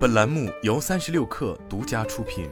本栏目由三十六氪独家出品。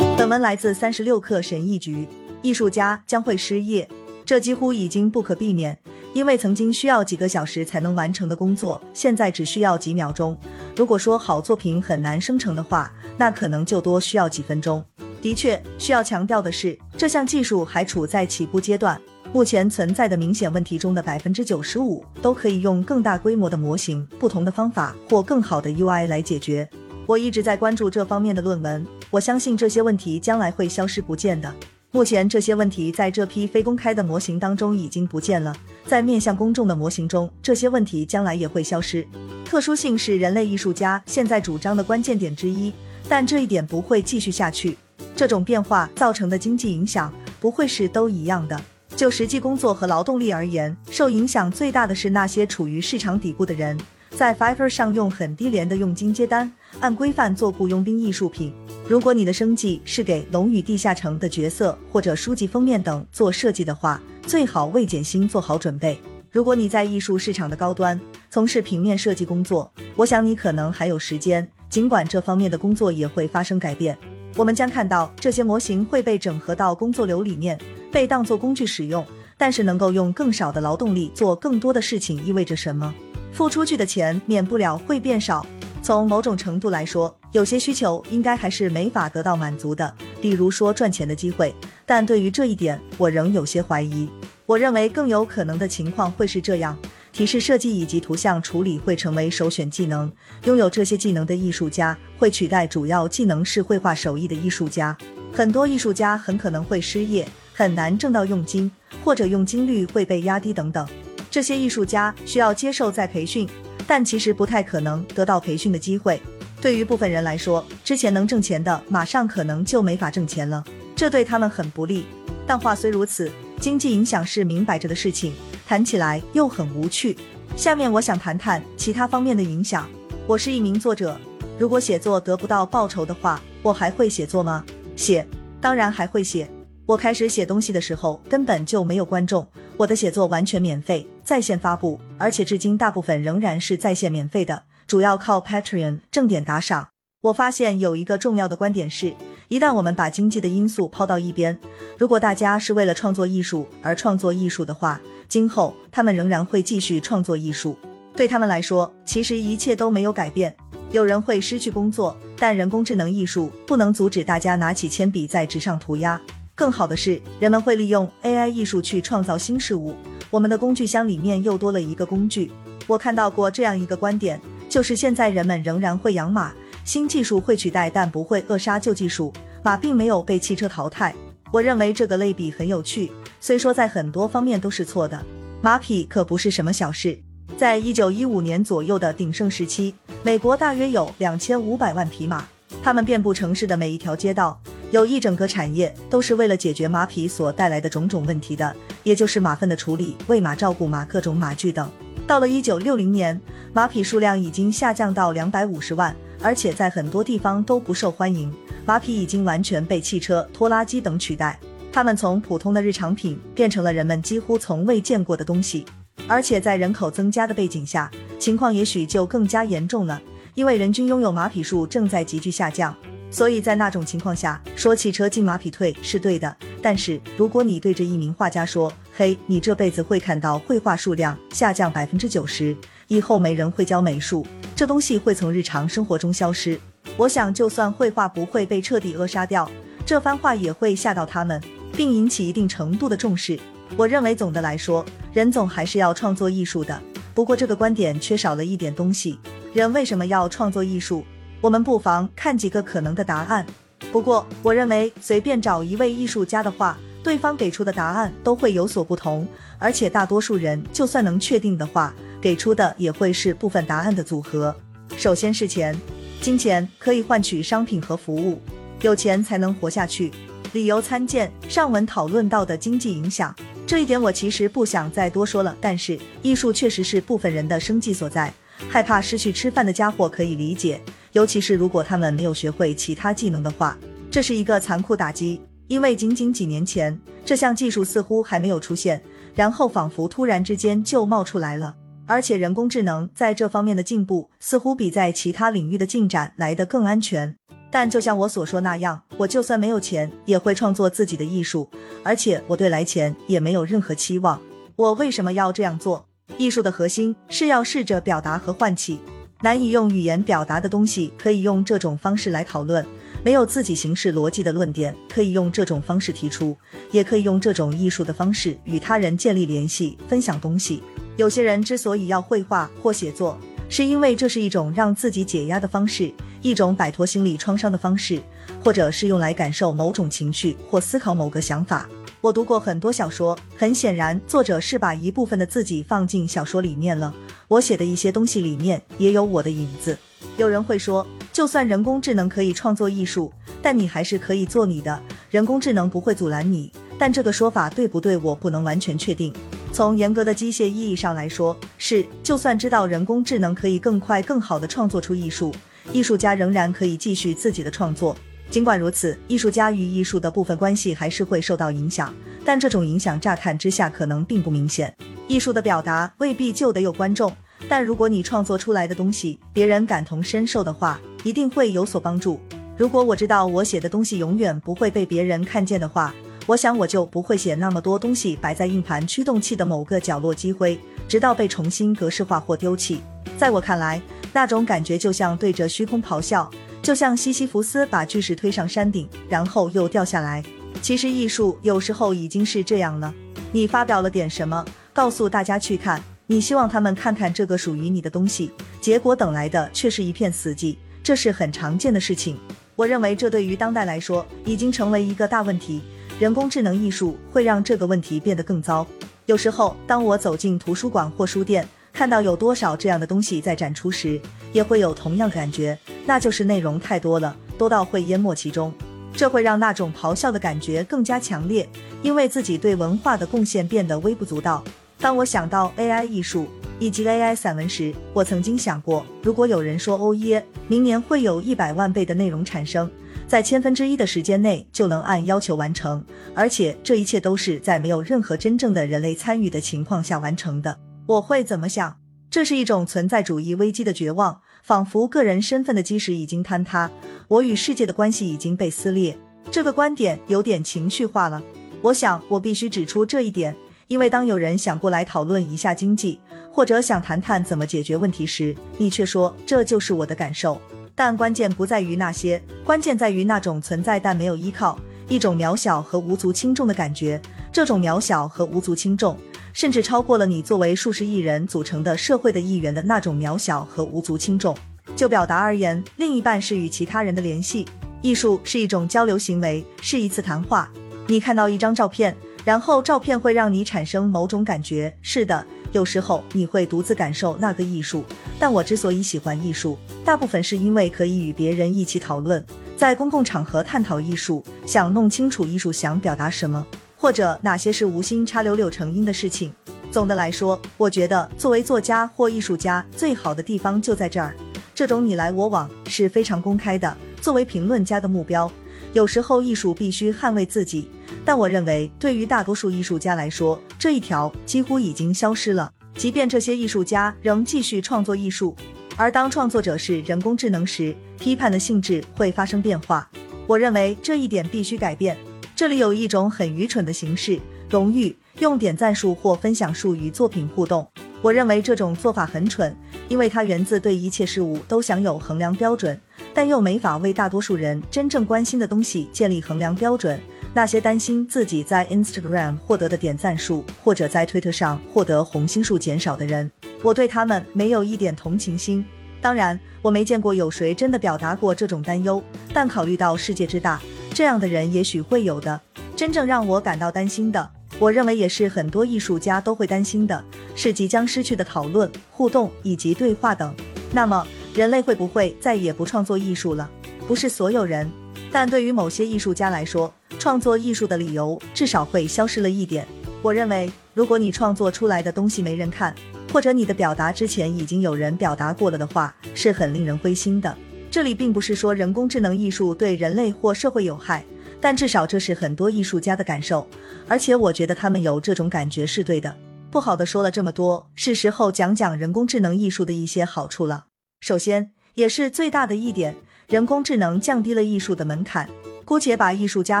本文来自三十六氪神译局。艺术家将会失业，这几乎已经不可避免，因为曾经需要几个小时才能完成的工作，现在只需要几秒钟。如果说好作品很难生成的话，那可能就多需要几分钟。的确，需要强调的是，这项技术还处在起步阶段。目前存在的明显问题中的百分之九十五都可以用更大规模的模型、不同的方法或更好的 UI 来解决。我一直在关注这方面的论文，我相信这些问题将来会消失不见的。目前这些问题在这批非公开的模型当中已经不见了，在面向公众的模型中，这些问题将来也会消失。特殊性是人类艺术家现在主张的关键点之一，但这一点不会继续下去。这种变化造成的经济影响不会是都一样的。就实际工作和劳动力而言，受影响最大的是那些处于市场底部的人，在 Fiverr 上用很低廉的佣金接单，按规范做雇佣兵艺术品。如果你的生计是给《龙与地下城》的角色或者书籍封面等做设计的话，最好为减薪做好准备。如果你在艺术市场的高端从事平面设计工作，我想你可能还有时间，尽管这方面的工作也会发生改变。我们将看到这些模型会被整合到工作流里面，被当作工具使用。但是能够用更少的劳动力做更多的事情意味着什么？付出去的钱免不了会变少。从某种程度来说，有些需求应该还是没法得到满足的，比如说赚钱的机会。但对于这一点，我仍有些怀疑。我认为更有可能的情况会是这样。提示设计以及图像处理会成为首选技能，拥有这些技能的艺术家会取代主要技能是绘画手艺的艺术家。很多艺术家很可能会失业，很难挣到佣金，或者佣金率会被压低等等。这些艺术家需要接受再培训，但其实不太可能得到培训的机会。对于部分人来说，之前能挣钱的，马上可能就没法挣钱了，这对他们很不利。但话虽如此，经济影响是明摆着的事情。谈起来又很无趣。下面我想谈谈其他方面的影响。我是一名作者，如果写作得不到报酬的话，我还会写作吗？写，当然还会写。我开始写东西的时候根本就没有观众，我的写作完全免费，在线发布，而且至今大部分仍然是在线免费的，主要靠 Patreon 正点打赏。我发现有一个重要的观点是，一旦我们把经济的因素抛到一边，如果大家是为了创作艺术而创作艺术的话。今后他们仍然会继续创作艺术，对他们来说，其实一切都没有改变。有人会失去工作，但人工智能艺术不能阻止大家拿起铅笔在纸上涂鸦。更好的是，人们会利用 AI 艺术去创造新事物。我们的工具箱里面又多了一个工具。我看到过这样一个观点，就是现在人们仍然会养马，新技术会取代，但不会扼杀旧技术。马并没有被汽车淘汰。我认为这个类比很有趣。虽说在很多方面都是错的，马匹可不是什么小事。在一九一五年左右的鼎盛时期，美国大约有两千五百万匹马，它们遍布城市的每一条街道，有一整个产业都是为了解决马匹所带来的种种问题的，也就是马粪的处理、喂马、照顾马、各种马具等。到了一九六零年，马匹数量已经下降到两百五十万，而且在很多地方都不受欢迎。马匹已经完全被汽车、拖拉机等取代。它们从普通的日常品变成了人们几乎从未见过的东西，而且在人口增加的背景下，情况也许就更加严重了。因为人均拥有马匹数正在急剧下降，所以在那种情况下，说汽车进马匹退是对的。但是如果你对着一名画家说：“嘿，你这辈子会看到绘画数量下降百分之九十，以后没人会教美术，这东西会从日常生活中消失。”我想，就算绘画不会被彻底扼杀掉，这番话也会吓到他们。并引起一定程度的重视。我认为总的来说，人总还是要创作艺术的。不过这个观点缺少了一点东西。人为什么要创作艺术？我们不妨看几个可能的答案。不过我认为随便找一位艺术家的话，对方给出的答案都会有所不同。而且大多数人就算能确定的话，给出的也会是部分答案的组合。首先是钱，金钱可以换取商品和服务，有钱才能活下去。理由参见上文讨论到的经济影响，这一点我其实不想再多说了。但是艺术确实是部分人的生计所在，害怕失去吃饭的家伙可以理解，尤其是如果他们没有学会其他技能的话，这是一个残酷打击。因为仅仅几年前，这项技术似乎还没有出现，然后仿佛突然之间就冒出来了。而且人工智能在这方面的进步，似乎比在其他领域的进展来得更安全。但就像我所说那样，我就算没有钱，也会创作自己的艺术，而且我对来钱也没有任何期望。我为什么要这样做？艺术的核心是要试着表达和唤起难以用语言表达的东西，可以用这种方式来讨论。没有自己形式逻辑的论点，可以用这种方式提出，也可以用这种艺术的方式与他人建立联系，分享东西。有些人之所以要绘画或写作，是因为这是一种让自己解压的方式，一种摆脱心理创伤的方式，或者是用来感受某种情绪或思考某个想法。我读过很多小说，很显然，作者是把一部分的自己放进小说里面了。我写的一些东西里面也有我的影子。有人会说，就算人工智能可以创作艺术，但你还是可以做你的，人工智能不会阻拦你。但这个说法对不对，我不能完全确定。从严格的机械意义上来说，是。就算知道人工智能可以更快、更好地创作出艺术，艺术家仍然可以继续自己的创作。尽管如此，艺术家与艺术的部分关系还是会受到影响，但这种影响乍看之下可能并不明显。艺术的表达未必就得有观众。但如果你创作出来的东西别人感同身受的话，一定会有所帮助。如果我知道我写的东西永远不会被别人看见的话，我想我就不会写那么多东西摆在硬盘驱动器的某个角落积灰，直到被重新格式化或丢弃。在我看来，那种感觉就像对着虚空咆哮，就像西西弗斯把巨石推上山顶，然后又掉下来。其实艺术有时候已经是这样了。你发表了点什么，告诉大家去看。你希望他们看看这个属于你的东西，结果等来的却是一片死寂，这是很常见的事情。我认为这对于当代来说已经成为一个大问题。人工智能艺术会让这个问题变得更糟。有时候，当我走进图书馆或书店，看到有多少这样的东西在展出时，也会有同样感觉，那就是内容太多了，多到会淹没其中。这会让那种咆哮的感觉更加强烈，因为自己对文化的贡献变得微不足道。当我想到 AI 艺术以及 AI 散文时，我曾经想过，如果有人说哦耶，明年会有一百万倍的内容产生，在千分之一的时间内就能按要求完成，而且这一切都是在没有任何真正的人类参与的情况下完成的，我会怎么想？这是一种存在主义危机的绝望，仿佛个人身份的基石已经坍塌，我与世界的关系已经被撕裂。这个观点有点情绪化了，我想我必须指出这一点。因为当有人想过来讨论一下经济，或者想谈谈怎么解决问题时，你却说这就是我的感受。但关键不在于那些，关键在于那种存在但没有依靠，一种渺小和无足轻重的感觉。这种渺小和无足轻重，甚至超过了你作为数十亿人组成的社会的一员的那种渺小和无足轻重。就表达而言，另一半是与其他人的联系。艺术是一种交流行为，是一次谈话。你看到一张照片。然后照片会让你产生某种感觉，是的，有时候你会独自感受那个艺术。但我之所以喜欢艺术，大部分是因为可以与别人一起讨论，在公共场合探讨艺术，想弄清楚艺术想表达什么，或者哪些是无心插柳柳成荫的事情。总的来说，我觉得作为作家或艺术家，最好的地方就在这儿，这种你来我往是非常公开的。作为评论家的目标，有时候艺术必须捍卫自己。但我认为，对于大多数艺术家来说，这一条几乎已经消失了。即便这些艺术家仍继续创作艺术，而当创作者是人工智能时，批判的性质会发生变化。我认为这一点必须改变。这里有一种很愚蠢的形式——荣誉，用点赞数或分享数与作品互动。我认为这种做法很蠢，因为它源自对一切事物都享有衡量标准，但又没法为大多数人真正关心的东西建立衡量标准。那些担心自己在 Instagram 获得的点赞数，或者在推特上获得红心数减少的人，我对他们没有一点同情心。当然，我没见过有谁真的表达过这种担忧。但考虑到世界之大，这样的人也许会有的。真正让我感到担心的，我认为也是很多艺术家都会担心的，是即将失去的讨论、互动以及对话等。那么，人类会不会再也不创作艺术了？不是所有人，但对于某些艺术家来说。创作艺术的理由至少会消失了一点。我认为，如果你创作出来的东西没人看，或者你的表达之前已经有人表达过了的话，是很令人灰心的。这里并不是说人工智能艺术对人类或社会有害，但至少这是很多艺术家的感受，而且我觉得他们有这种感觉是对的。不好的说了这么多，是时候讲讲人工智能艺术的一些好处了。首先，也是最大的一点，人工智能降低了艺术的门槛。姑且把艺术家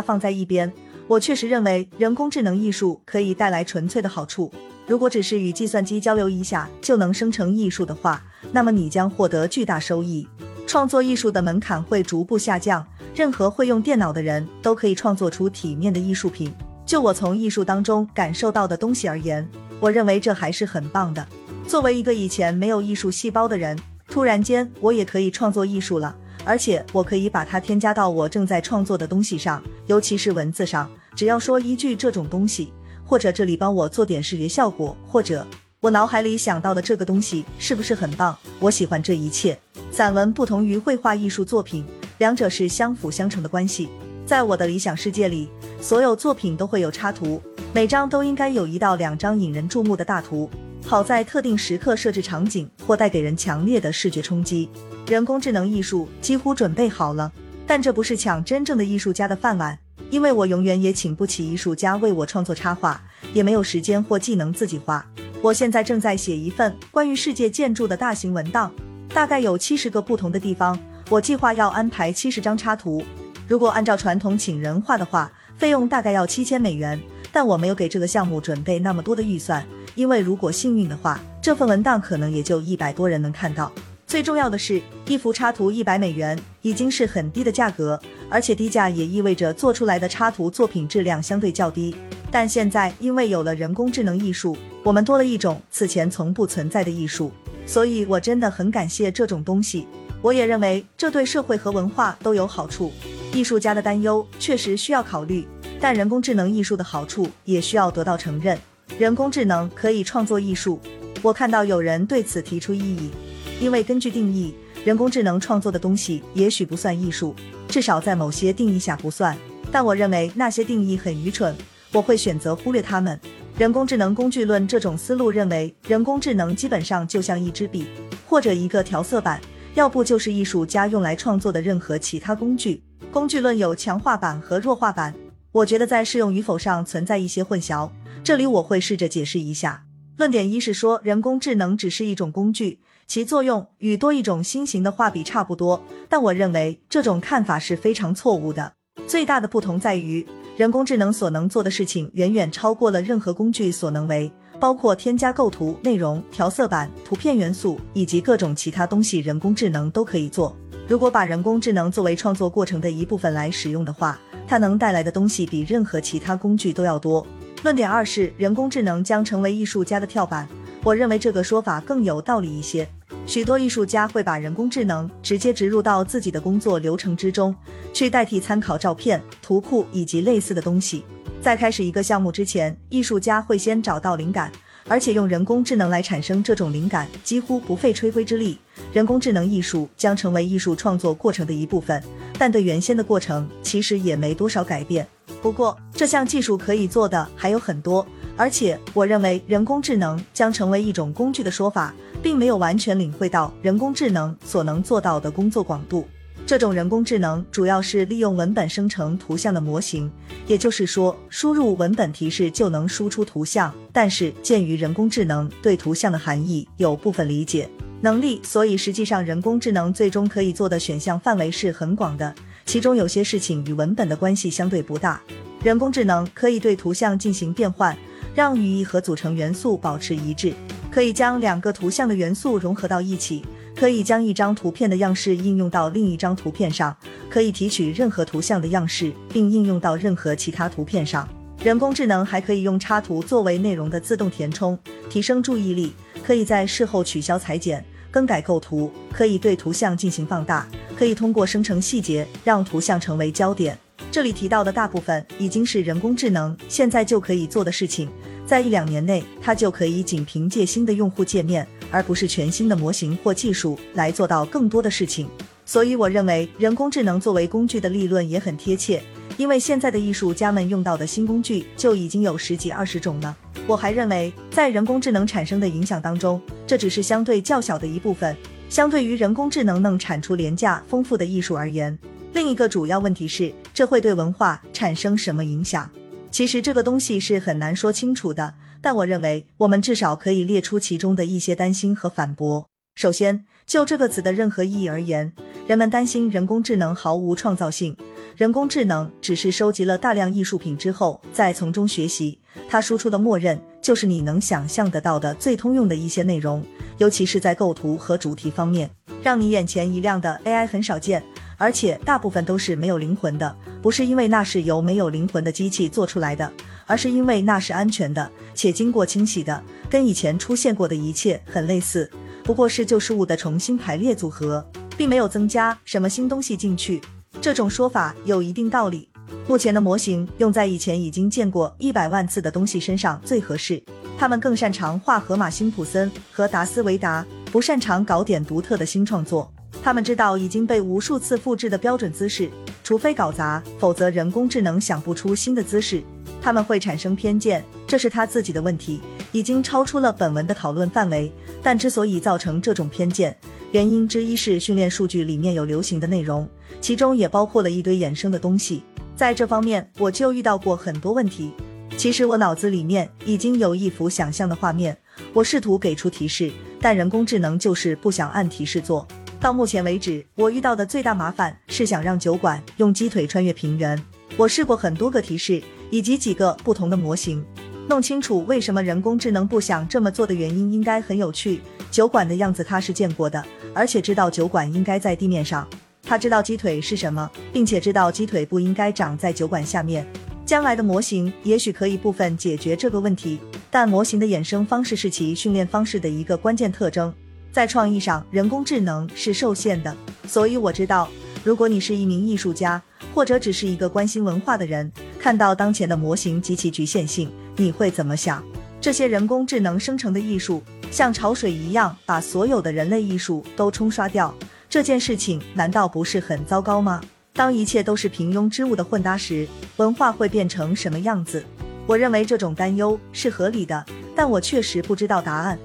放在一边，我确实认为人工智能艺术可以带来纯粹的好处。如果只是与计算机交流一下就能生成艺术的话，那么你将获得巨大收益。创作艺术的门槛会逐步下降，任何会用电脑的人都可以创作出体面的艺术品。就我从艺术当中感受到的东西而言。我认为这还是很棒的。作为一个以前没有艺术细胞的人，突然间我也可以创作艺术了，而且我可以把它添加到我正在创作的东西上，尤其是文字上。只要说一句这种东西，或者这里帮我做点视觉效果，或者我脑海里想到的这个东西，是不是很棒？我喜欢这一切。散文不同于绘画艺术作品，两者是相辅相成的关系。在我的理想世界里，所有作品都会有插图。每张都应该有一到两张引人注目的大图，好在特定时刻设置场景或带给人强烈的视觉冲击。人工智能艺术几乎准备好了，但这不是抢真正的艺术家的饭碗，因为我永远也请不起艺术家为我创作插画，也没有时间或技能自己画。我现在正在写一份关于世界建筑的大型文档，大概有七十个不同的地方，我计划要安排七十张插图。如果按照传统请人画的话，费用大概要七千美元。但我没有给这个项目准备那么多的预算，因为如果幸运的话，这份文档可能也就一百多人能看到。最重要的是，一幅插图一百美元已经是很低的价格，而且低价也意味着做出来的插图作品质量相对较低。但现在因为有了人工智能艺术，我们多了一种此前从不存在的艺术，所以我真的很感谢这种东西。我也认为这对社会和文化都有好处。艺术家的担忧确实需要考虑。但人工智能艺术的好处也需要得到承认。人工智能可以创作艺术，我看到有人对此提出异议，因为根据定义，人工智能创作的东西也许不算艺术，至少在某些定义下不算。但我认为那些定义很愚蠢，我会选择忽略它们。人工智能工具论这种思路认为，人工智能基本上就像一支笔或者一个调色板，要不就是艺术家用来创作的任何其他工具。工具论有强化版和弱化版。我觉得在适用与否上存在一些混淆，这里我会试着解释一下。论点一是说，人工智能只是一种工具，其作用与多一种新型的画笔差不多。但我认为这种看法是非常错误的。最大的不同在于，人工智能所能做的事情远远超过了任何工具所能为，包括添加构图、内容、调色板、图片元素以及各种其他东西，人工智能都可以做。如果把人工智能作为创作过程的一部分来使用的话，它能带来的东西比任何其他工具都要多。论点二是人工智能将成为艺术家的跳板，我认为这个说法更有道理一些。许多艺术家会把人工智能直接植入到自己的工作流程之中，去代替参考照片、图库以及类似的东西。在开始一个项目之前，艺术家会先找到灵感。而且用人工智能来产生这种灵感，几乎不费吹灰之力。人工智能艺术将成为艺术创作过程的一部分，但对原先的过程其实也没多少改变。不过，这项技术可以做的还有很多，而且我认为人工智能将成为一种工具的说法，并没有完全领会到人工智能所能做到的工作广度。这种人工智能主要是利用文本生成图像的模型，也就是说，输入文本提示就能输出图像。但是，鉴于人工智能对图像的含义有部分理解能力，所以实际上人工智能最终可以做的选项范围是很广的。其中有些事情与文本的关系相对不大。人工智能可以对图像进行变换，让语义和组成元素保持一致，可以将两个图像的元素融合到一起。可以将一张图片的样式应用到另一张图片上，可以提取任何图像的样式并应用到任何其他图片上。人工智能还可以用插图作为内容的自动填充，提升注意力。可以在事后取消裁剪、更改构图，可以对图像进行放大，可以通过生成细节让图像成为焦点。这里提到的大部分已经是人工智能现在就可以做的事情，在一两年内，它就可以仅凭借新的用户界面。而不是全新的模型或技术来做到更多的事情，所以我认为人工智能作为工具的立论也很贴切，因为现在的艺术家们用到的新工具就已经有十几二十种了。我还认为，在人工智能产生的影响当中，这只是相对较小的一部分。相对于人工智能能产出廉价丰富的艺术而言，另一个主要问题是，这会对文化产生什么影响？其实这个东西是很难说清楚的。但我认为我们至少可以列出其中的一些担心和反驳。首先，就这个词的任何意义而言，人们担心人工智能毫无创造性。人工智能只是收集了大量艺术品之后，再从中学习，它输出的默认就是你能想象得到的最通用的一些内容，尤其是在构图和主题方面，让你眼前一亮的 AI 很少见，而且大部分都是没有灵魂的，不是因为那是由没有灵魂的机器做出来的，而是因为那是安全的且经过清洗的，跟以前出现过的一切很类似，不过是旧事物的重新排列组合，并没有增加什么新东西进去。这种说法有一定道理。目前的模型用在以前已经见过一百万次的东西身上最合适。他们更擅长画河马辛普森和达斯维达，不擅长搞点独特的新创作。他们知道已经被无数次复制的标准姿势，除非搞砸，否则人工智能想不出新的姿势。他们会产生偏见，这是他自己的问题，已经超出了本文的讨论范围。但之所以造成这种偏见，原因之一是训练数据里面有流行的内容，其中也包括了一堆衍生的东西。在这方面，我就遇到过很多问题。其实我脑子里面已经有一幅想象的画面，我试图给出提示，但人工智能就是不想按提示做。到目前为止，我遇到的最大麻烦是想让酒馆用鸡腿穿越平原。我试过很多个提示，以及几个不同的模型。弄清楚为什么人工智能不想这么做的原因应该很有趣。酒馆的样子他是见过的，而且知道酒馆应该在地面上。他知道鸡腿是什么，并且知道鸡腿不应该长在酒馆下面。将来的模型也许可以部分解决这个问题，但模型的衍生方式是其训练方式的一个关键特征。在创意上，人工智能是受限的。所以我知道，如果你是一名艺术家，或者只是一个关心文化的人，看到当前的模型及其局限性。你会怎么想？这些人工智能生成的艺术像潮水一样把所有的人类艺术都冲刷掉，这件事情难道不是很糟糕吗？当一切都是平庸之物的混搭时，文化会变成什么样子？我认为这种担忧是合理的，但我确实不知道答案。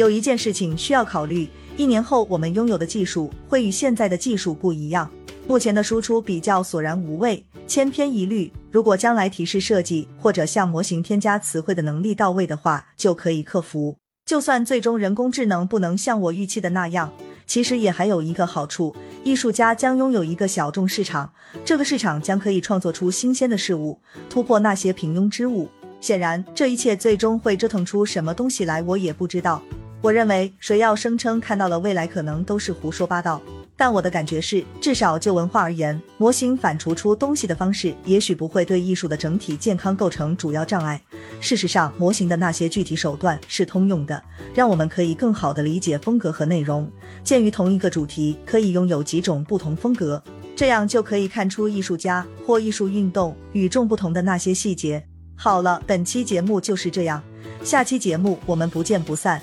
有一件事情需要考虑：一年后我们拥有的技术会与现在的技术不一样。目前的输出比较索然无味。千篇一律。如果将来提示设计或者向模型添加词汇的能力到位的话，就可以克服。就算最终人工智能不能像我预期的那样，其实也还有一个好处：艺术家将拥有一个小众市场，这个市场将可以创作出新鲜的事物，突破那些平庸之物。显然，这一切最终会折腾出什么东西来，我也不知道。我认为，谁要声称看到了未来，可能都是胡说八道。但我的感觉是，至少就文化而言，模型反刍出东西的方式，也许不会对艺术的整体健康构成主要障碍。事实上，模型的那些具体手段是通用的，让我们可以更好地理解风格和内容。鉴于同一个主题可以拥有几种不同风格，这样就可以看出艺术家或艺术运动与众不同的那些细节。好了，本期节目就是这样，下期节目我们不见不散。